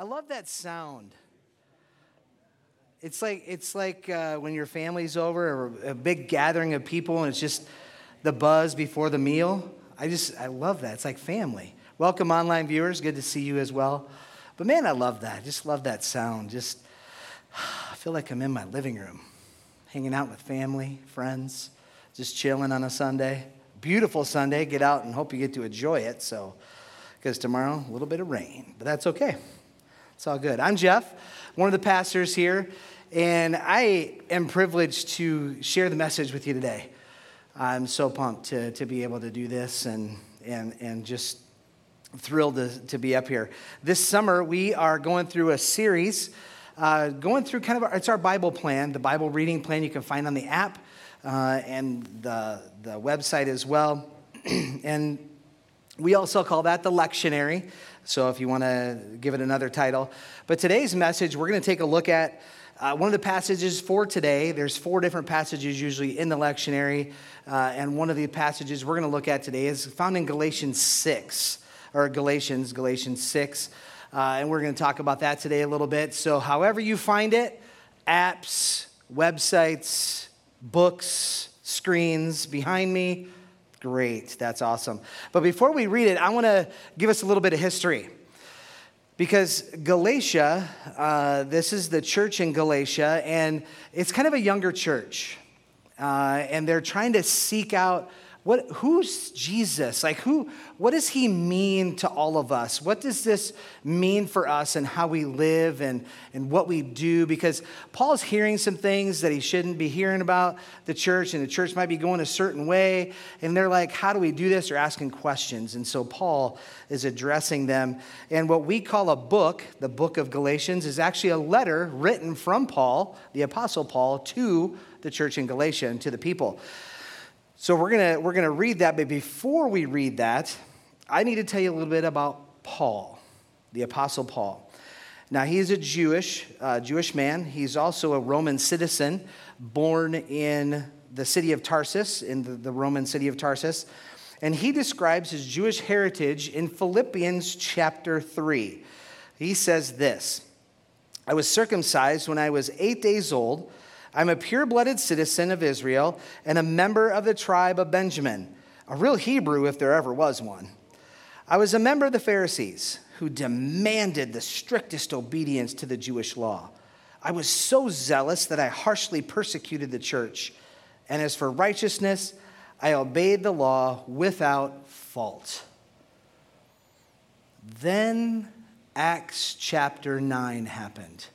I love that sound. It's like it's like uh, when your family's over or a big gathering of people and it's just the buzz before the meal. I just I love that. It's like family. Welcome online viewers. Good to see you as well. But man, I love that. Just love that sound. Just I feel like I'm in my living room, hanging out with family, friends, just chilling on a Sunday. Beautiful Sunday. Get out and hope you get to enjoy it. So, because tomorrow a little bit of rain, but that's okay. It's all good. I'm Jeff, one of the pastors here, and I am privileged to share the message with you today. I'm so pumped to, to be able to do this and, and, and just thrilled to, to be up here. This summer, we are going through a series, uh, going through kind of, our, it's our Bible plan, the Bible reading plan you can find on the app uh, and the, the website as well. and we also call that the lectionary. So if you want to give it another title. But today's message, we're going to take a look at uh, one of the passages for today. There's four different passages usually in the lectionary. Uh, and one of the passages we're going to look at today is found in Galatians 6, or Galatians, Galatians 6. Uh, and we're going to talk about that today a little bit. So, however you find it, apps, websites, books, screens behind me, Great, that's awesome. But before we read it, I want to give us a little bit of history. Because Galatia, uh, this is the church in Galatia, and it's kind of a younger church. Uh, and they're trying to seek out what, who's Jesus? Like, who, what does he mean to all of us? What does this mean for us and how we live and, and what we do? Because Paul's hearing some things that he shouldn't be hearing about the church, and the church might be going a certain way. And they're like, how do we do this? They're asking questions. And so Paul is addressing them. And what we call a book, the book of Galatians, is actually a letter written from Paul, the Apostle Paul, to the church in Galatia and to the people. So we're going we're going to read that, but before we read that, I need to tell you a little bit about Paul, the Apostle Paul. Now, he's a Jewish, uh, Jewish man. He's also a Roman citizen, born in the city of Tarsus, in the, the Roman city of Tarsus. And he describes his Jewish heritage in Philippians chapter 3. He says this I was circumcised when I was eight days old I'm a pure blooded citizen of Israel and a member of the tribe of Benjamin, a real Hebrew if there ever was one. I was a member of the Pharisees who demanded the strictest obedience to the Jewish law. I was so zealous that I harshly persecuted the church. And as for righteousness, I obeyed the law without fault. Then Acts chapter 9 happened.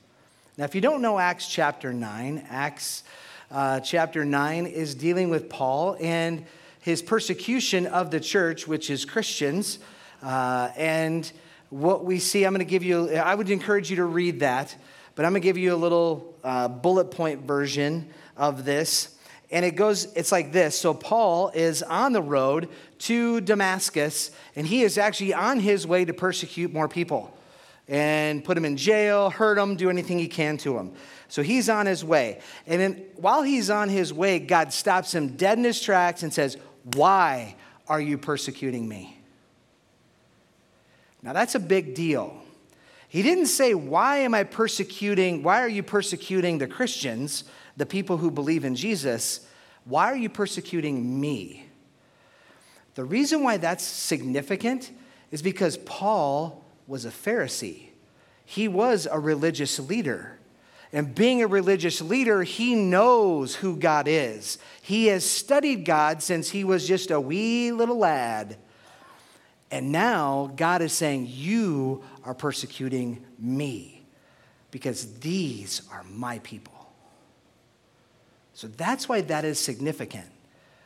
Now, if you don't know Acts chapter 9, Acts uh, chapter 9 is dealing with Paul and his persecution of the church, which is Christians. Uh, and what we see, I'm going to give you, I would encourage you to read that, but I'm going to give you a little uh, bullet point version of this. And it goes, it's like this. So Paul is on the road to Damascus, and he is actually on his way to persecute more people and put him in jail, hurt him, do anything he can to him. So he's on his way. And then while he's on his way, God stops him dead in his tracks and says, Why are you persecuting me? Now that's a big deal. He didn't say, Why am I persecuting? Why are you persecuting the Christians, the people who believe in Jesus? Why are you persecuting me? The reason why that's significant is because Paul was a Pharisee. He was a religious leader. And being a religious leader, he knows who God is. He has studied God since he was just a wee little lad. And now God is saying, You are persecuting me because these are my people. So that's why that is significant.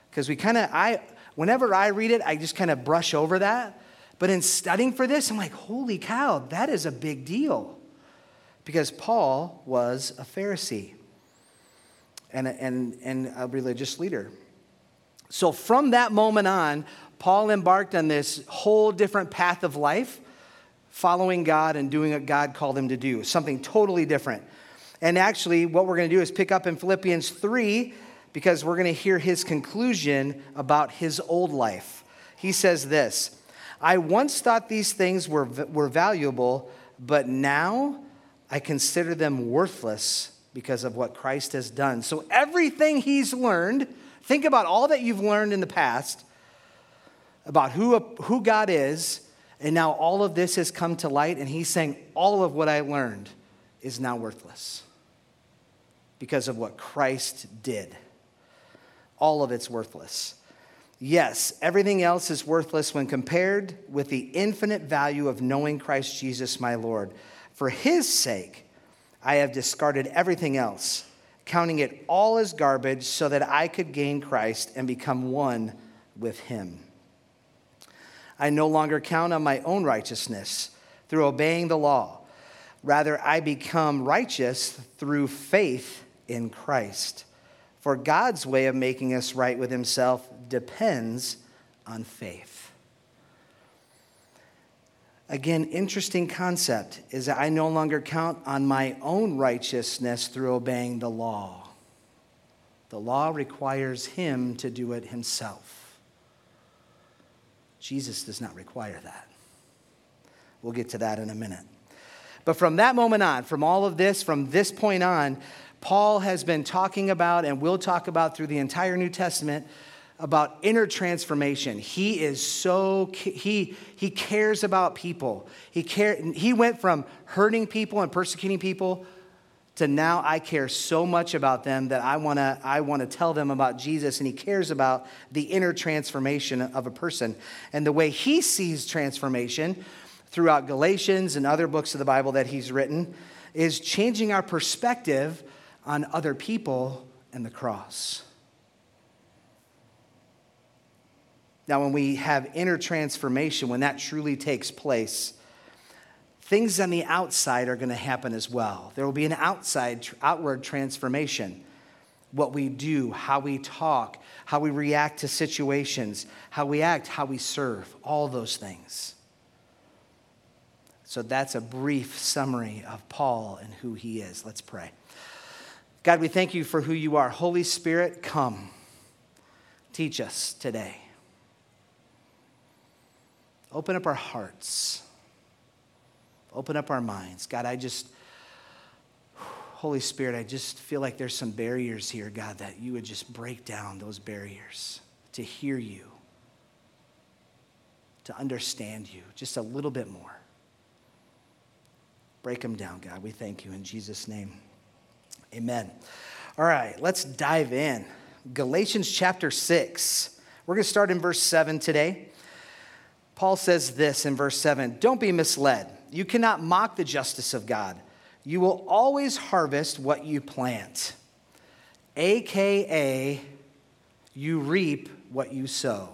Because we kind of, I, whenever I read it, I just kind of brush over that. But in studying for this, I'm like, holy cow, that is a big deal. Because Paul was a Pharisee and a, and, and a religious leader. So from that moment on, Paul embarked on this whole different path of life, following God and doing what God called him to do, something totally different. And actually, what we're going to do is pick up in Philippians 3 because we're going to hear his conclusion about his old life. He says this I once thought these things were, were valuable, but now I consider them worthless because of what Christ has done. So everything he's learned, think about all that you've learned in the past about who, who God is, and now all of this has come to light, and he's saying, All of what I learned is now worthless because of what Christ did. All of it's worthless. Yes, everything else is worthless when compared with the infinite value of knowing Christ Jesus, my Lord. For his sake, I have discarded everything else, counting it all as garbage so that I could gain Christ and become one with him. I no longer count on my own righteousness through obeying the law. Rather, I become righteous through faith in Christ. For God's way of making us right with himself depends on faith. Again, interesting concept is that I no longer count on my own righteousness through obeying the law. The law requires him to do it himself. Jesus does not require that. We'll get to that in a minute. But from that moment on, from all of this, from this point on, Paul has been talking about and will talk about through the entire New Testament about inner transformation. He is so he he cares about people. He care he went from hurting people and persecuting people to now I care so much about them that I want to I want to tell them about Jesus and he cares about the inner transformation of a person. And the way he sees transformation throughout Galatians and other books of the Bible that he's written is changing our perspective on other people and the cross. Now, when we have inner transformation, when that truly takes place, things on the outside are going to happen as well. There will be an outside, outward transformation. What we do, how we talk, how we react to situations, how we act, how we serve, all those things. So that's a brief summary of Paul and who he is. Let's pray. God, we thank you for who you are. Holy Spirit, come. Teach us today. Open up our hearts. Open up our minds. God, I just, Holy Spirit, I just feel like there's some barriers here, God, that you would just break down those barriers to hear you, to understand you just a little bit more. Break them down, God. We thank you in Jesus' name. Amen. All right, let's dive in. Galatians chapter 6. We're going to start in verse 7 today. Paul says this in verse 7 Don't be misled. You cannot mock the justice of God. You will always harvest what you plant, AKA, you reap what you sow.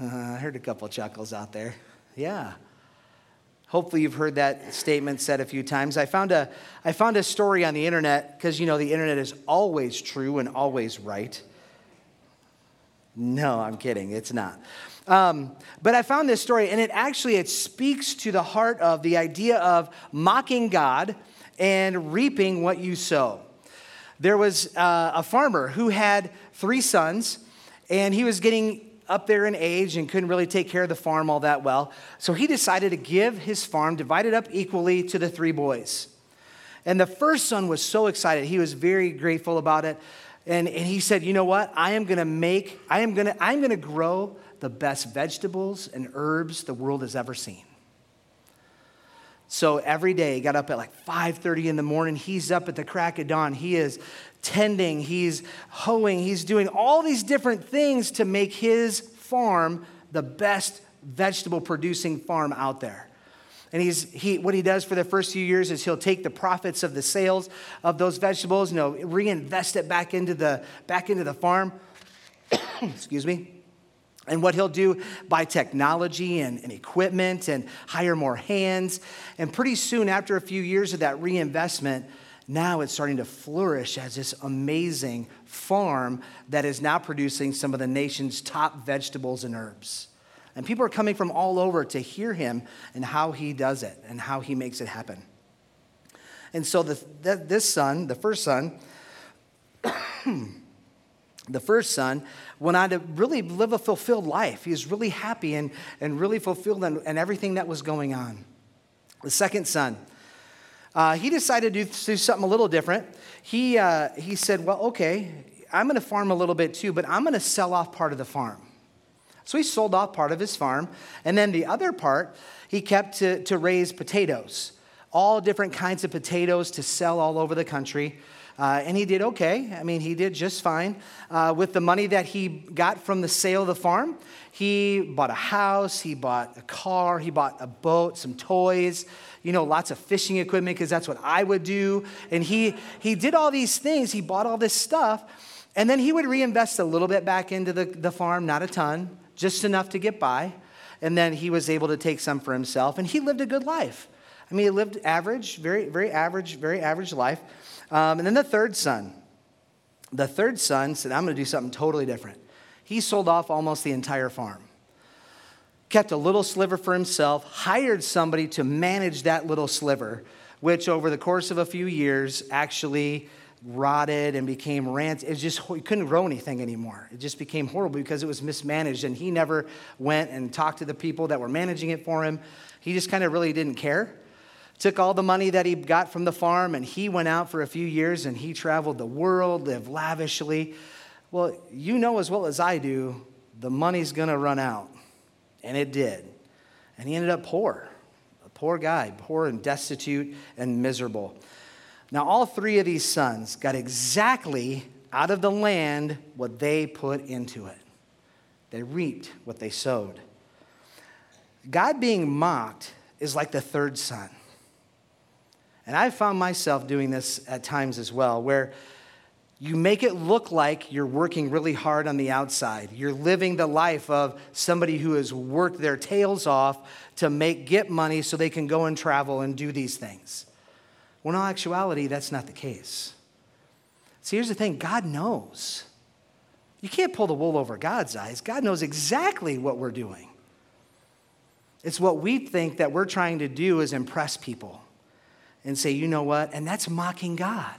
Uh, I heard a couple chuckles out there. Yeah. Hopefully, you've heard that statement said a few times. I found a, I found a story on the internet because, you know, the internet is always true and always right. No, I'm kidding. It's not. Um, but I found this story, and it actually it speaks to the heart of the idea of mocking God and reaping what you sow. There was uh, a farmer who had three sons, and he was getting up there in age and couldn't really take care of the farm all that well. So he decided to give his farm, divided up equally, to the three boys. And the first son was so excited. He was very grateful about it. And, and he said, You know what? I am going to make, I am going to, I'm going to grow the best vegetables and herbs the world has ever seen. So every day he got up at like 5:30 in the morning. He's up at the crack of dawn. He is tending, he's hoeing, he's doing all these different things to make his farm the best vegetable producing farm out there. And he's, he, what he does for the first few years is he'll take the profits of the sales of those vegetables, you know, reinvest it back into the, back into the farm. Excuse me. And what he'll do buy technology and, and, equipment and hire more hands. And pretty soon, after a few years of that reinvestment, now it's starting to flourish as this amazing farm that is now producing some of the nation's top vegetables and herbs. And people are coming from all over to hear him and how he does it and how he makes it happen. And so the, the, this son, the first son, the first son went on to really live a fulfilled life. He was really happy and, and really fulfilled in, in everything that was going on. The second son, uh, he decided to do something a little different. He, uh, he said, Well, okay, I'm going to farm a little bit too, but I'm going to sell off part of the farm. So he sold off part of his farm, and then the other part he kept to, to raise potatoes, all different kinds of potatoes to sell all over the country. Uh, and he did okay. I mean, he did just fine. Uh, with the money that he got from the sale of the farm, he bought a house, he bought a car, he bought a boat, some toys, you know, lots of fishing equipment, because that's what I would do. And he, he did all these things, he bought all this stuff, and then he would reinvest a little bit back into the, the farm, not a ton, just enough to get by. And then he was able to take some for himself, and he lived a good life. I mean, he lived average, very, very average, very average life. Um, and then the third son. The third son said, I'm going to do something totally different. He sold off almost the entire farm, kept a little sliver for himself, hired somebody to manage that little sliver, which over the course of a few years actually rotted and became rant. It just couldn't grow anything anymore. It just became horrible because it was mismanaged, and he never went and talked to the people that were managing it for him. He just kind of really didn't care took all the money that he got from the farm and he went out for a few years and he traveled the world, lived lavishly. Well, you know as well as I do, the money's going to run out. And it did. And he ended up poor, a poor guy, poor and destitute and miserable. Now, all three of these sons got exactly out of the land what they put into it. They reaped what they sowed. God being mocked is like the third son. And I found myself doing this at times as well, where you make it look like you're working really hard on the outside. You're living the life of somebody who has worked their tails off to make get money so they can go and travel and do these things. When in actuality, that's not the case. See, here's the thing God knows. You can't pull the wool over God's eyes. God knows exactly what we're doing. It's what we think that we're trying to do is impress people and say, you know what? And that's mocking God.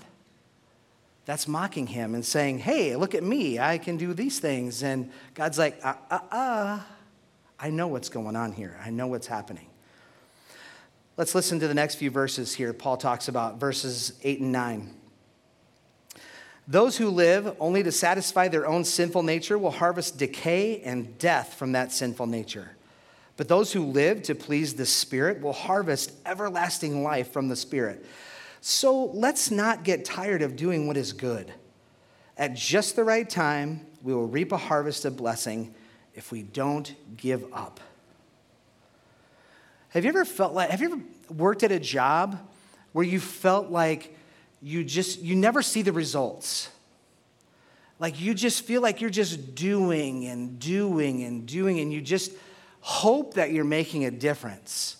That's mocking him and saying, hey, look at me. I can do these things. And God's like, uh, uh, uh. I know what's going on here. I know what's happening. Let's listen to the next few verses here. Paul talks about verses 8 and 9. Those who live only to satisfy their own sinful nature will harvest decay and death from that sinful nature. But those who live to please the Spirit will harvest everlasting life from the Spirit. So let's not get tired of doing what is good. At just the right time, we will reap a harvest of blessing if we don't give up. Have you ever felt like, have you ever worked at a job where you felt like you just, you never see the results? Like you just feel like you're just doing and doing and doing, and you just, hope that you're making a difference.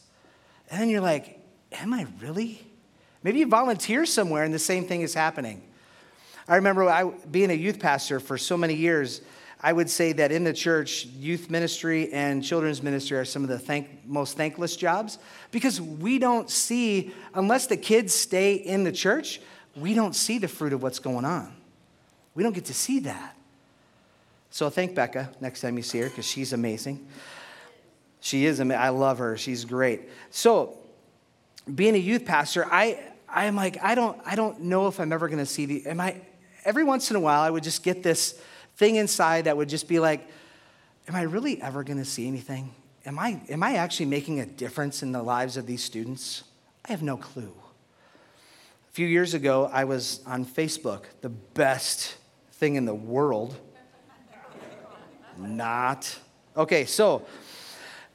And then you're like, am I really? Maybe you volunteer somewhere and the same thing is happening. I remember I, being a youth pastor for so many years, I would say that in the church, youth ministry and children's ministry are some of the thank, most thankless jobs because we don't see, unless the kids stay in the church, we don't see the fruit of what's going on. We don't get to see that. So thank Becca next time you see her because she's amazing. She is, I love her. She's great. So, being a youth pastor, I, I'm like, I don't, I don't know if I'm ever going to see the, am I, every once in a while, I would just get this thing inside that would just be like, am I really ever going to see anything? Am I, am I actually making a difference in the lives of these students? I have no clue. A few years ago, I was on Facebook, the best thing in the world. Not. Okay, so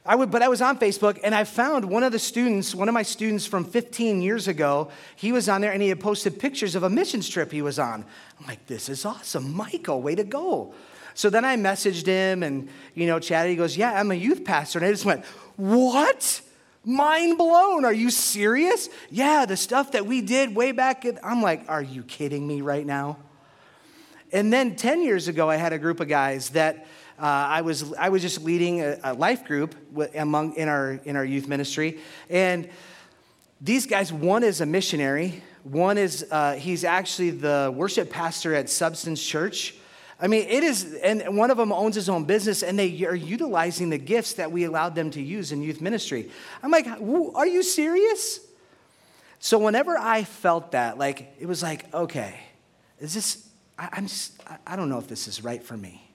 I would, but I was on Facebook and I found one of the students, one of my students from 15 years ago, he was on there and he had posted pictures of a missions trip he was on. I'm like, this is awesome. Michael, way to go. So then I messaged him and, you know, chatted. He goes, yeah, I'm a youth pastor. And I just went, what? Mind blown. Are you serious? Yeah, the stuff that we did way back. I'm like, are you kidding me right now? And then 10 years ago, I had a group of guys that, uh, I, was, I was just leading a, a life group among, in, our, in our youth ministry. And these guys, one is a missionary, one is, uh, he's actually the worship pastor at Substance Church. I mean, it is, and one of them owns his own business, and they are utilizing the gifts that we allowed them to use in youth ministry. I'm like, are you serious? So whenever I felt that, like, it was like, okay, is this, I, am just, I don't know if this is right for me.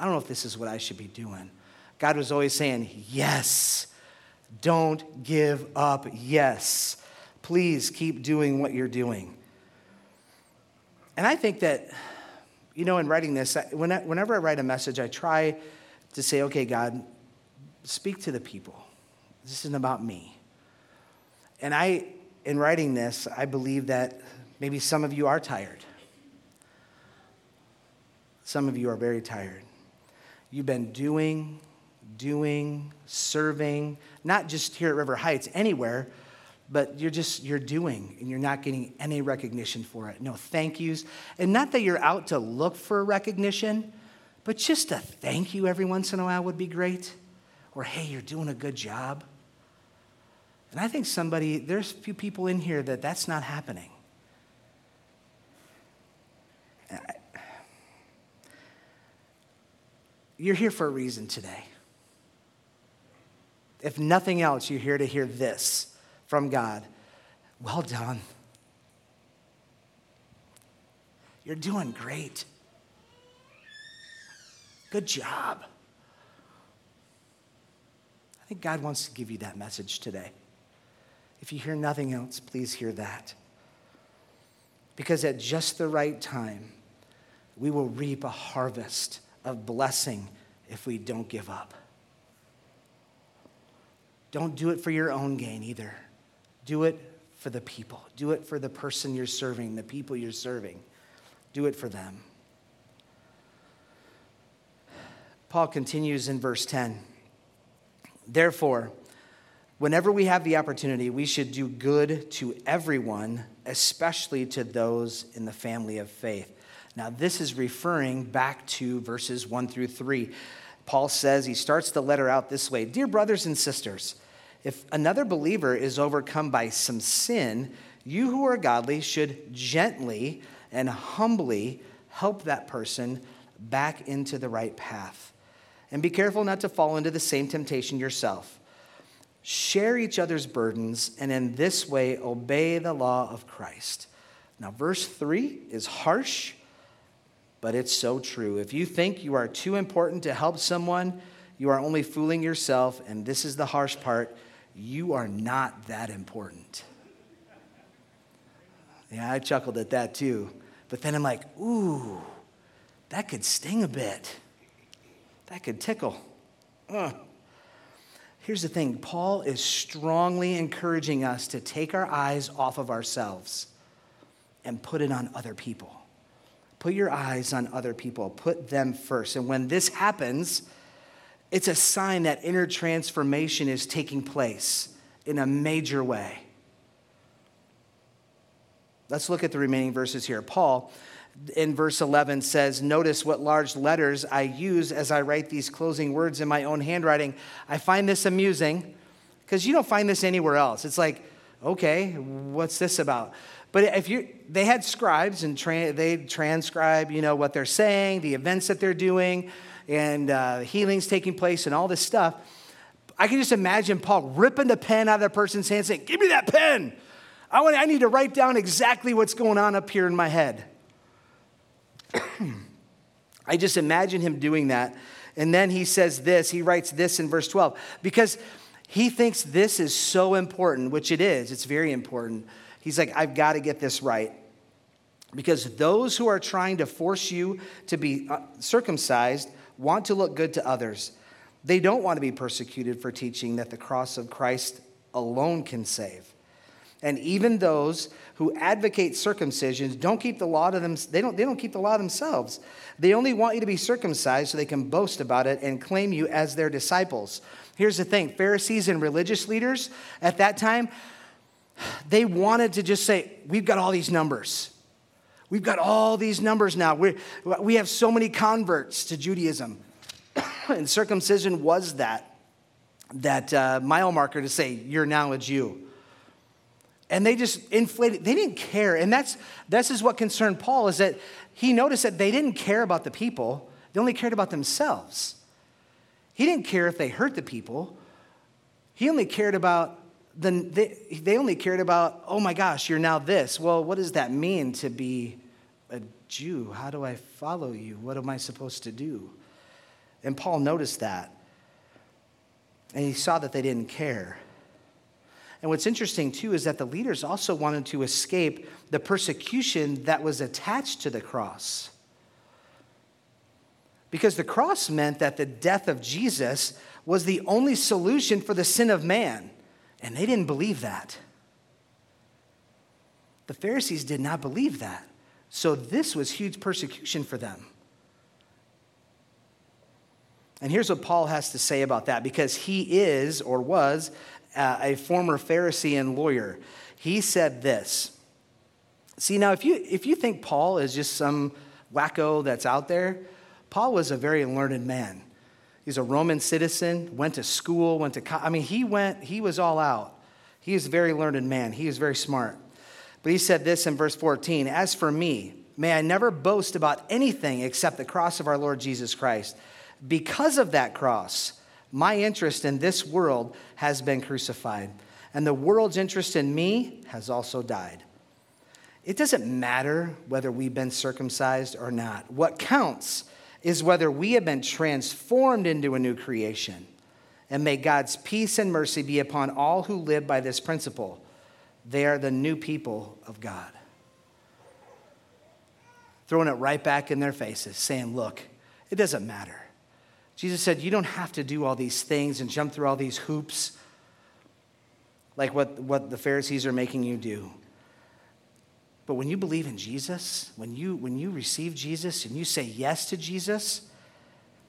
I don't know if this is what I should be doing. God was always saying, yes, don't give up, yes. Please keep doing what you're doing. And I think that you know, in writing this, whenever I write a message, I try to say, okay, God, speak to the people. This isn't about me. And I, in writing this, I believe that maybe some of you are tired. Some of you are very tired. You've been doing, doing, serving, not just here at River Heights, anywhere, but you're just you're doing and you're not getting any recognition for it. No thank yous. And not that you're out to look for recognition but just a thank you every once in a while would be great. Or hey you're doing a good job. And i think somebody there's a few people in here that that's not happening you're here for a reason today if nothing else you're here to hear this from God. Well done. You're doing great. Good job. I think God wants to give you that message today. If you hear nothing else, please hear that. Because at just the right time, we will reap a harvest of blessing if we don't give up. Don't do it for your own gain either. Do it for the people. Do it for the person you're serving, the people you're serving. Do it for them. Paul continues in verse 10. Therefore, whenever we have the opportunity, we should do good to everyone, especially to those in the family of faith. Now, this is referring back to verses 1 through 3. Paul says, he starts the letter out this way Dear brothers and sisters, if another believer is overcome by some sin, you who are godly should gently and humbly help that person back into the right path. And be careful not to fall into the same temptation yourself. Share each other's burdens, and in this way obey the law of Christ. Now, verse 3 is harsh, but it's so true. If you think you are too important to help someone, you are only fooling yourself, and this is the harsh part you are not that important. Yeah, I chuckled at that too. But then I'm like, ooh, that could sting a bit. That could tickle. Ugh. Here's the thing Paul is strongly encouraging us to take our eyes off of ourselves and put it on other people. Put your eyes on other people, put them first. And when this happens, it's a sign that inner transformation is taking place in a major way. Let's look at the remaining verses here. Paul, in verse 11, says, Notice what large letters I use as I write these closing words in my own handwriting. I find this amusing because you don't find this anywhere else. It's like, okay, what's this about? But if you, they had scribes and tra- they transcribe, you know, what they're saying, the events that they're doing and uh, healings taking place and all this stuff. I can just imagine Paul ripping the pen out of that person's hand saying, Give me that pen. I, want, I need to write down exactly what's going on up here in my head. I just imagine him doing that. And then he says this, he writes this in verse 12, because he thinks this is so important, which it is, it's very important. He's like, I've got to get this right. Because those who are trying to force you to be uh, circumcised want to look good to others. They don't want to be persecuted for teaching that the cross of Christ alone can save. And even those who advocate circumcision don't keep the law to them, they don't, they don't keep the law themselves. They only want you to be circumcised so they can boast about it and claim you as their disciples. Here's the thing Pharisees and religious leaders at that time, they wanted to just say, We've got all these numbers. We've got all these numbers now. we we have so many converts to Judaism. and circumcision was that, that uh, mile marker to say, you're now a Jew. and they just inflated they didn't care and that's this is what concerned paul is that he noticed that they didn't care about the people they only cared about themselves he didn't care if they hurt the people he only cared about the they, they only cared about oh my gosh you're now this. Well what does that mean to be a jew? How do i follow you? What am i supposed to do? And paul noticed that. And he saw that they didn't care. And what's interesting too is that the leaders also wanted to escape the persecution that was attached to the cross. Because the cross meant that the death of Jesus was the only solution for the sin of man. And they didn't believe that. The Pharisees did not believe that. So this was huge persecution for them. And here's what Paul has to say about that because he is or was uh, a former Pharisee and lawyer. He said this. See, now, if you, if you think Paul is just some wacko that's out there, Paul was a very learned man. He's a Roman citizen, went to school, went to, co- I mean, he went, he was all out. He is a very learned man. He is very smart. But he said this in verse 14 As for me, may I never boast about anything except the cross of our Lord Jesus Christ. Because of that cross, my interest in this world has been crucified, and the world's interest in me has also died. It doesn't matter whether we've been circumcised or not. What counts is whether we have been transformed into a new creation. And may God's peace and mercy be upon all who live by this principle. They are the new people of God. Throwing it right back in their faces, saying, Look, it doesn't matter. Jesus said, You don't have to do all these things and jump through all these hoops like what, what the Pharisees are making you do. But when you believe in Jesus, when you, when you receive Jesus and you say yes to Jesus,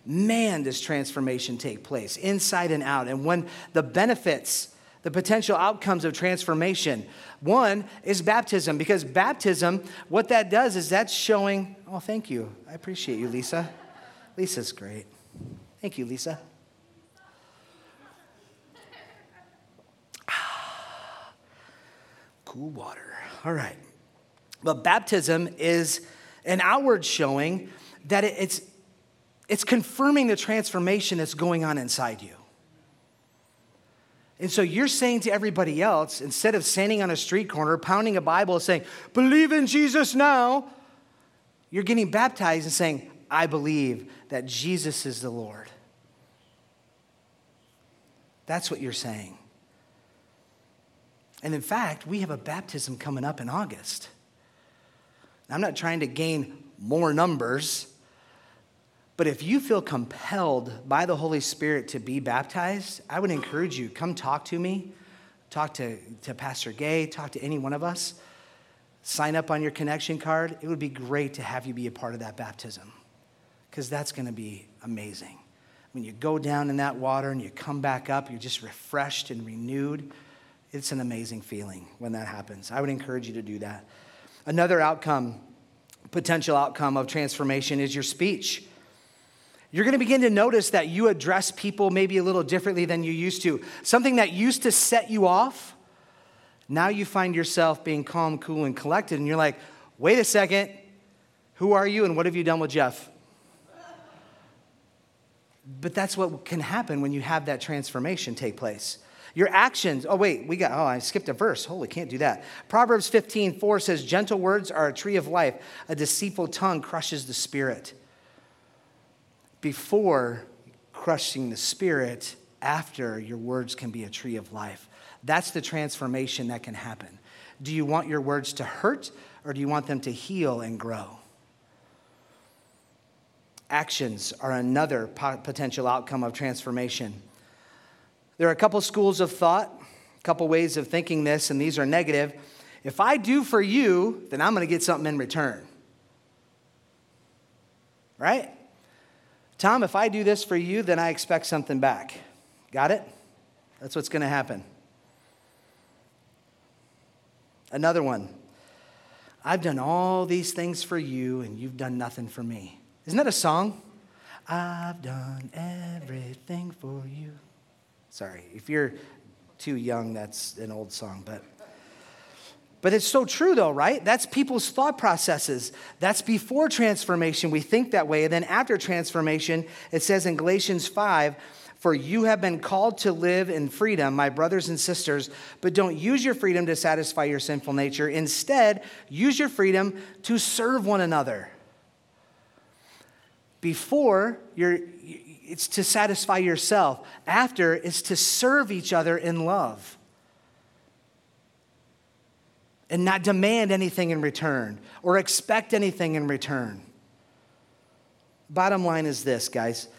man, does transformation take place inside and out. And when the benefits, the potential outcomes of transformation, one is baptism, because baptism, what that does is that's showing, oh, thank you. I appreciate you, Lisa. Lisa's great. Thank you, Lisa. cool water. All right. But baptism is an outward showing that it's, it's confirming the transformation that's going on inside you. And so you're saying to everybody else, instead of standing on a street corner, pounding a Bible, saying, Believe in Jesus now, you're getting baptized and saying, I believe that Jesus is the Lord. That's what you're saying. And in fact, we have a baptism coming up in August. I'm not trying to gain more numbers, but if you feel compelled by the Holy Spirit to be baptized, I would encourage you come talk to me, talk to, to Pastor Gay, talk to any one of us. Sign up on your connection card. It would be great to have you be a part of that baptism because that's going to be amazing. When you go down in that water and you come back up, you're just refreshed and renewed. It's an amazing feeling when that happens. I would encourage you to do that. Another outcome, potential outcome of transformation is your speech. You're going to begin to notice that you address people maybe a little differently than you used to. Something that used to set you off, now you find yourself being calm, cool, and collected, and you're like, wait a second, who are you and what have you done with Jeff? But that's what can happen when you have that transformation take place. Your actions, oh, wait, we got, oh, I skipped a verse. Holy, can't do that. Proverbs 15, 4 says, Gentle words are a tree of life, a deceitful tongue crushes the spirit. Before crushing the spirit, after your words can be a tree of life. That's the transformation that can happen. Do you want your words to hurt or do you want them to heal and grow? actions are another potential outcome of transformation. There are a couple schools of thought, a couple ways of thinking this, and these are negative. If I do for you, then I'm going to get something in return. Right? Tom, if I do this for you, then I expect something back. Got it? That's what's going to happen. Another one. I've done all these things for you, and you've done nothing for me. Isn't that a song? I've done everything for you. Sorry, if you're too young, that's an old song, but But it's so true, though, right? That's people's thought processes. That's before transformation. We think that way. And then after transformation, it says in Galatians 5 For you have been called to live in freedom, my brothers and sisters, but don't use your freedom to satisfy your sinful nature. Instead, use your freedom to serve one another. Before, you're, it's to satisfy yourself. After, it's to serve each other in love and not demand anything in return or expect anything in return. Bottom line is this, guys.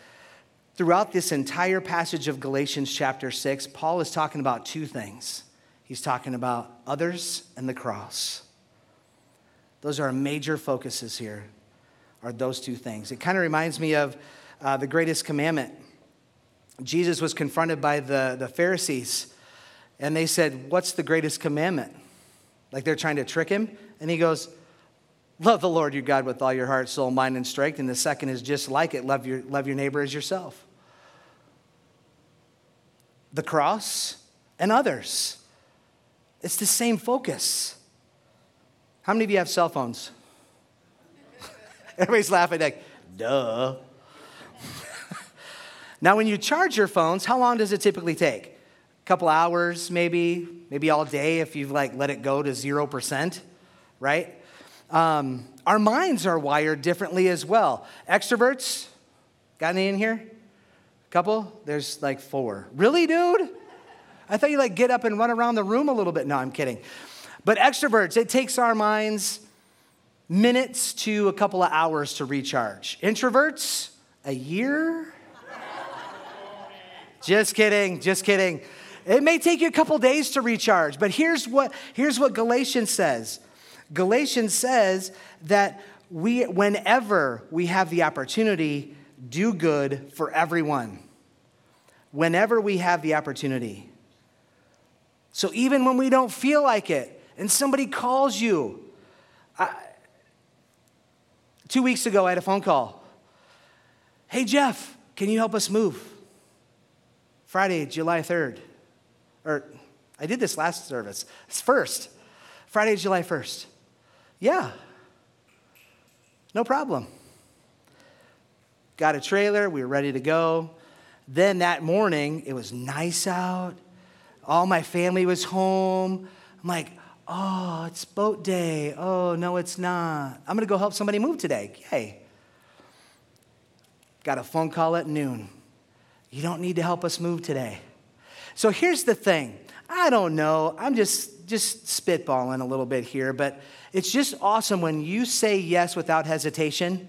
Throughout this entire passage of Galatians chapter 6, Paul is talking about two things. He's talking about others and the cross. Those are our major focuses here, are those two things. It kind of reminds me of uh, the greatest commandment. Jesus was confronted by the, the Pharisees, and they said, What's the greatest commandment? like they're trying to trick him. And he goes, Love the Lord your God with all your heart, soul, mind, and strength. And the second is just like it love your, love your neighbor as yourself. The cross and others. It's the same focus. How many of you have cell phones? Everybody's laughing, like, duh. Now, when you charge your phones, how long does it typically take? A couple hours, maybe, maybe all day if you've like let it go to 0%, right? Um, our minds are wired differently as well. Extroverts, got any in here? A couple? There's like four. Really, dude? I thought you like get up and run around the room a little bit. No, I'm kidding. But extroverts, it takes our minds minutes to a couple of hours to recharge. Introverts, a year? Just kidding, just kidding. It may take you a couple days to recharge, but here's what, here's what Galatians says Galatians says that we, whenever we have the opportunity, do good for everyone. Whenever we have the opportunity. So even when we don't feel like it, and somebody calls you, I, two weeks ago I had a phone call. Hey, Jeff, can you help us move? Friday, July 3rd or I did this last service. It's first, Friday, July 1st. Yeah, no problem. Got a trailer, we were ready to go. Then that morning, it was nice out. All my family was home. I'm like, oh, it's boat day. Oh, no, it's not. I'm going to go help somebody move today. Yay. Got a phone call at noon. You don't need to help us move today. So here's the thing. I don't know. I'm just just spitballing a little bit here, but it's just awesome when you say yes without hesitation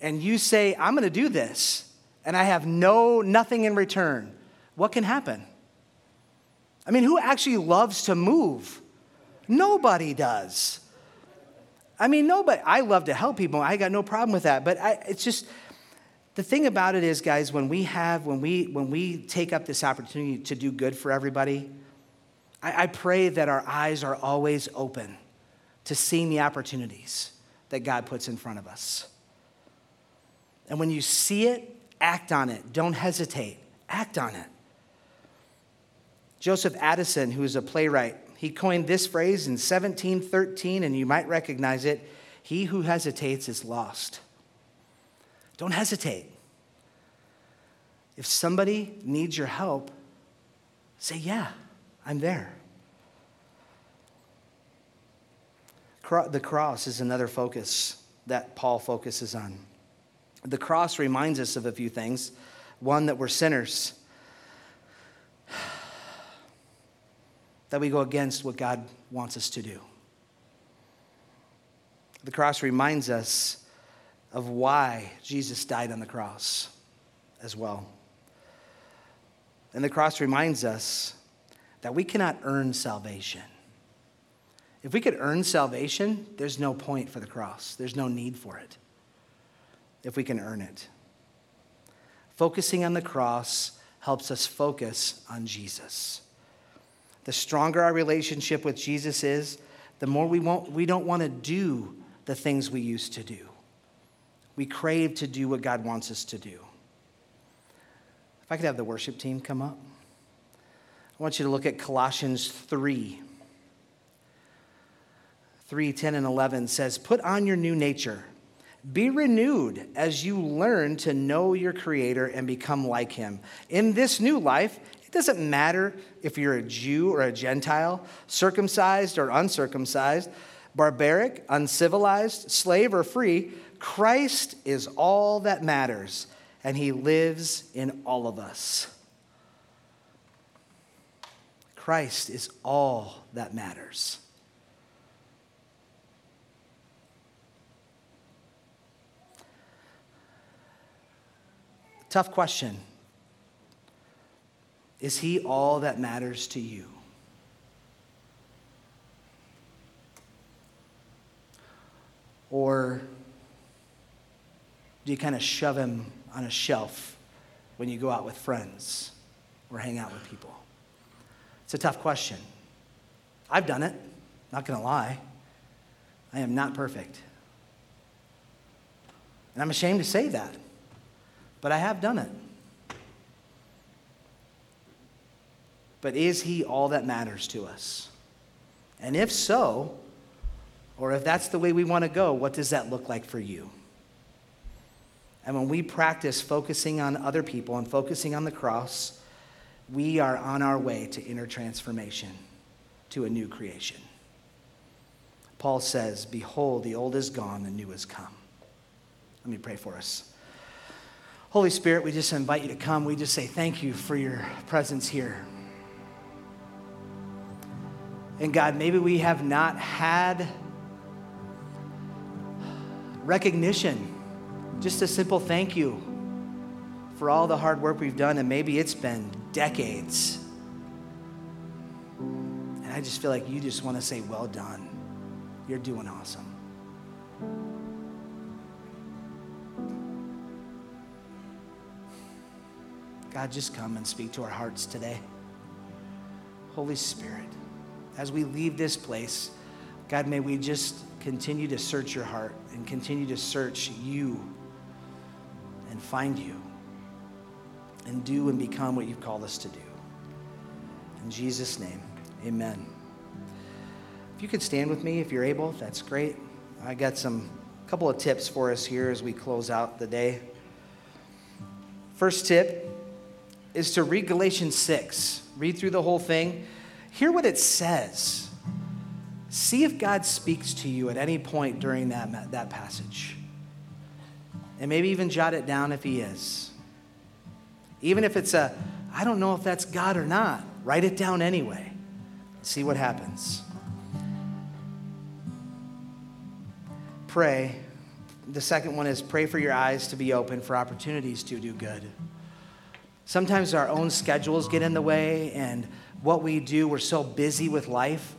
and you say I'm going to do this and I have no nothing in return. What can happen? I mean, who actually loves to move? Nobody does. I mean, nobody. I love to help people. I got no problem with that. But I, it's just the thing about it is, guys, when we have, when we, when we take up this opportunity to do good for everybody, I, I pray that our eyes are always open to seeing the opportunities that God puts in front of us. And when you see it, act on it. Don't hesitate. Act on it. Joseph Addison, who is a playwright, he coined this phrase in 1713, and you might recognize it He who hesitates is lost. Don't hesitate. If somebody needs your help, say, Yeah, I'm there. The cross is another focus that Paul focuses on. The cross reminds us of a few things. One, that we're sinners, that we go against what God wants us to do. The cross reminds us of why Jesus died on the cross as well. And the cross reminds us that we cannot earn salvation. If we could earn salvation, there's no point for the cross, there's no need for it if we can earn it. Focusing on the cross helps us focus on Jesus. The stronger our relationship with Jesus is, the more we, won't, we don't want to do the things we used to do we crave to do what God wants us to do. If I could have the worship team come up, I want you to look at Colossians 3. 3 10 and 11 says, Put on your new nature. Be renewed as you learn to know your Creator and become like Him. In this new life, it doesn't matter if you're a Jew or a Gentile, circumcised or uncircumcised, barbaric, uncivilized, slave or free. Christ is all that matters, and He lives in all of us. Christ is all that matters. Tough question. Is he all that matters to you? Or do you kind of shove him on a shelf when you go out with friends or hang out with people? It's a tough question. I've done it, not to lie. I am not perfect. And I'm ashamed to say that but I have done it. But is he all that matters to us? And if so, or if that's the way we want to go, what does that look like for you? And when we practice focusing on other people and focusing on the cross, we are on our way to inner transformation, to a new creation. Paul says, Behold, the old is gone, the new has come. Let me pray for us. Holy Spirit, we just invite you to come. We just say thank you for your presence here. And God, maybe we have not had recognition, just a simple thank you for all the hard work we've done, and maybe it's been decades. And I just feel like you just want to say, Well done. You're doing awesome. God, just come and speak to our hearts today. Holy Spirit, as we leave this place, God, may we just continue to search your heart and continue to search you and find you and do and become what you've called us to do. In Jesus' name, amen. If you could stand with me if you're able, that's great. I got some couple of tips for us here as we close out the day. First tip is to read Galatians 6. Read through the whole thing. Hear what it says. See if God speaks to you at any point during that, that passage. And maybe even jot it down if He is. Even if it's a, I don't know if that's God or not, write it down anyway. See what happens. Pray. The second one is pray for your eyes to be open for opportunities to do good. Sometimes our own schedules get in the way, and what we do, we're so busy with life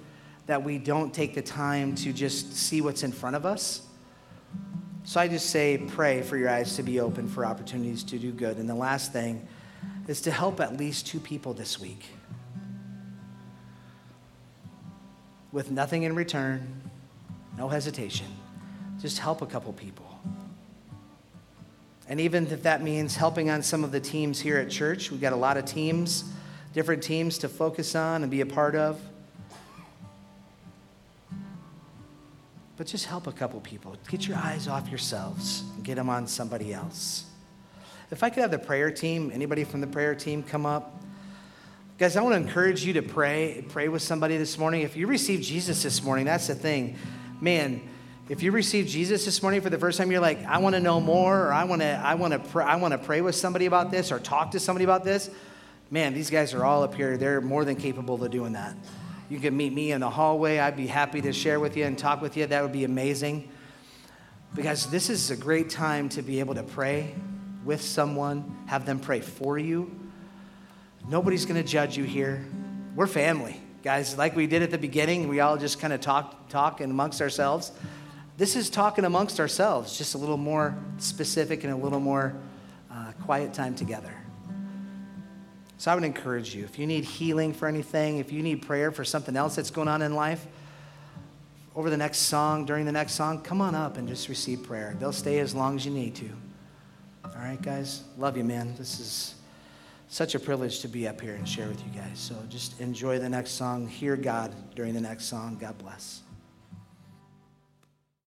that we don't take the time to just see what's in front of us. So I just say, pray for your eyes to be open for opportunities to do good. And the last thing is to help at least two people this week with nothing in return, no hesitation. Just help a couple people. And even if that means helping on some of the teams here at church, we've got a lot of teams, different teams to focus on and be a part of. But just help a couple people. Get your eyes off yourselves and get them on somebody else. If I could have the prayer team, anybody from the prayer team come up. Guys, I want to encourage you to pray, pray with somebody this morning. If you received Jesus this morning, that's the thing. Man, if you received Jesus this morning for the first time, you're like, I want to know more, or I want to, I want to, pr- I want to pray with somebody about this, or talk to somebody about this. Man, these guys are all up here. They're more than capable of doing that. You can meet me in the hallway. I'd be happy to share with you and talk with you. That would be amazing. Because this is a great time to be able to pray with someone, have them pray for you. Nobody's going to judge you here. We're family, guys. Like we did at the beginning, we all just kind of talk, talk amongst ourselves. This is talking amongst ourselves, just a little more specific and a little more uh, quiet time together. So I would encourage you if you need healing for anything, if you need prayer for something else that's going on in life, over the next song, during the next song, come on up and just receive prayer. They'll stay as long as you need to. All right, guys? Love you, man. This is such a privilege to be up here and share with you guys. So just enjoy the next song. Hear God during the next song. God bless.